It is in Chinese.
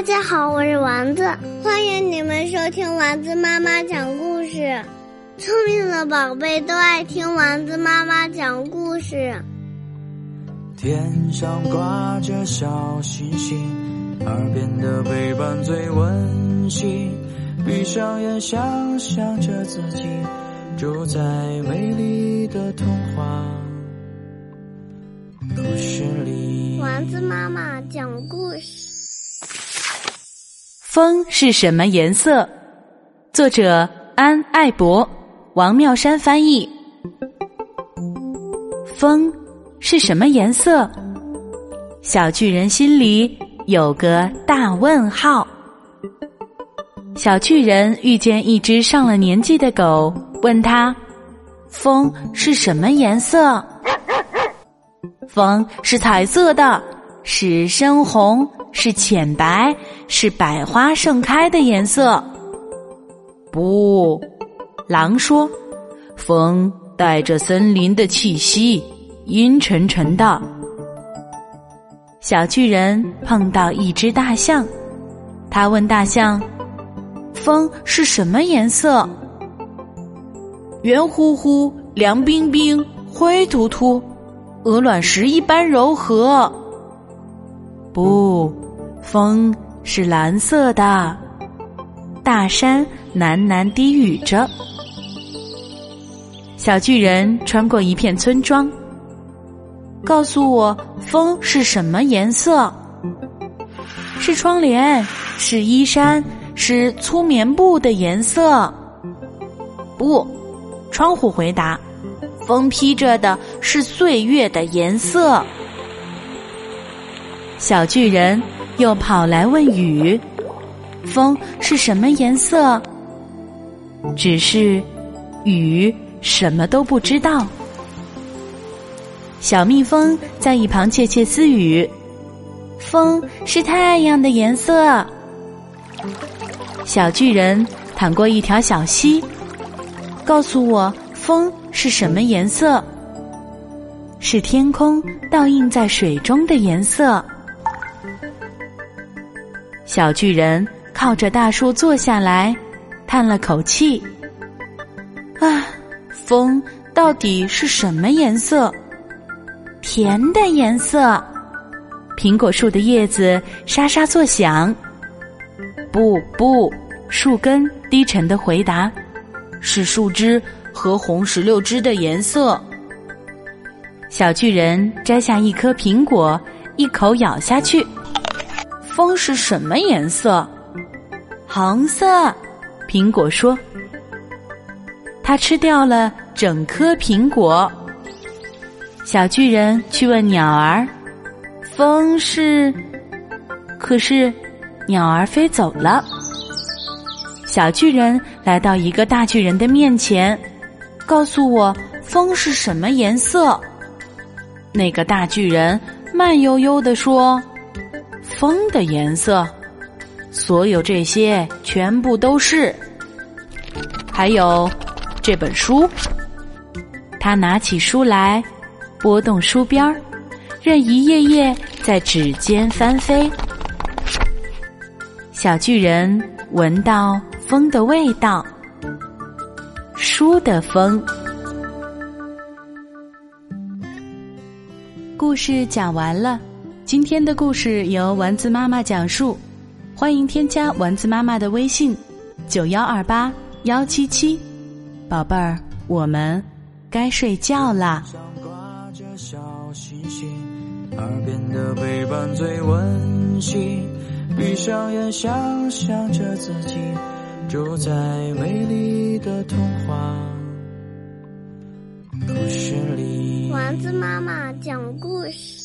大家好，我是丸子，欢迎你们收听丸子妈妈讲故事。聪明的宝贝都爱听丸子妈妈讲故事。天上挂着小星星，耳边的陪伴最温馨。闭上眼，想象着自己住在美丽的童话故事里。丸子妈妈讲故事。风是什么颜色？作者安爱博，王妙山翻译。风是什么颜色？小巨人心里有个大问号。小巨人遇见一只上了年纪的狗，问他：“风是什么颜色？”风是彩色的，是深红。是浅白，是百花盛开的颜色。不，狼说：“风带着森林的气息，阴沉沉的。”小巨人碰到一只大象，他问大象：“风是什么颜色？”圆乎乎、凉冰冰、灰突突，鹅卵石一般柔和。不。风是蓝色的，大山喃喃低语着。小巨人穿过一片村庄，告诉我风是什么颜色？是窗帘，是衣衫，是粗棉布的颜色？不，窗户回答：风披着的是岁月的颜色。小巨人。又跑来问雨：“风是什么颜色？”只是雨什么都不知道。小蜜蜂在一旁窃窃私语：“风是太阳的颜色。”小巨人淌过一条小溪，告诉我：“风是什么颜色？”是天空倒映在水中的颜色。小巨人靠着大树坐下来，叹了口气：“啊，风到底是什么颜色？甜的颜色。苹果树的叶子沙沙作响。不不，树根低沉的回答：是树枝和红石榴枝的颜色。”小巨人摘下一颗苹果，一口咬下去。风是什么颜色？红色。苹果说：“它吃掉了整颗苹果。”小巨人去问鸟儿：“风是？”可是鸟儿飞走了。小巨人来到一个大巨人的面前，告诉我风是什么颜色。那个大巨人慢悠悠地说。风的颜色，所有这些全部都是。还有这本书，他拿起书来，拨动书边儿，任一页页在指尖翻飞。小巨人闻到风的味道，书的风。故事讲完了。今天的故事由丸子妈妈讲述，欢迎添加丸子妈妈的微信：九幺二八幺七七，宝贝儿，我们该睡觉啦。挂着小星星，耳边的陪伴最温馨。闭上眼，想象着自己住在美丽的童话故事里。丸子妈妈讲故事。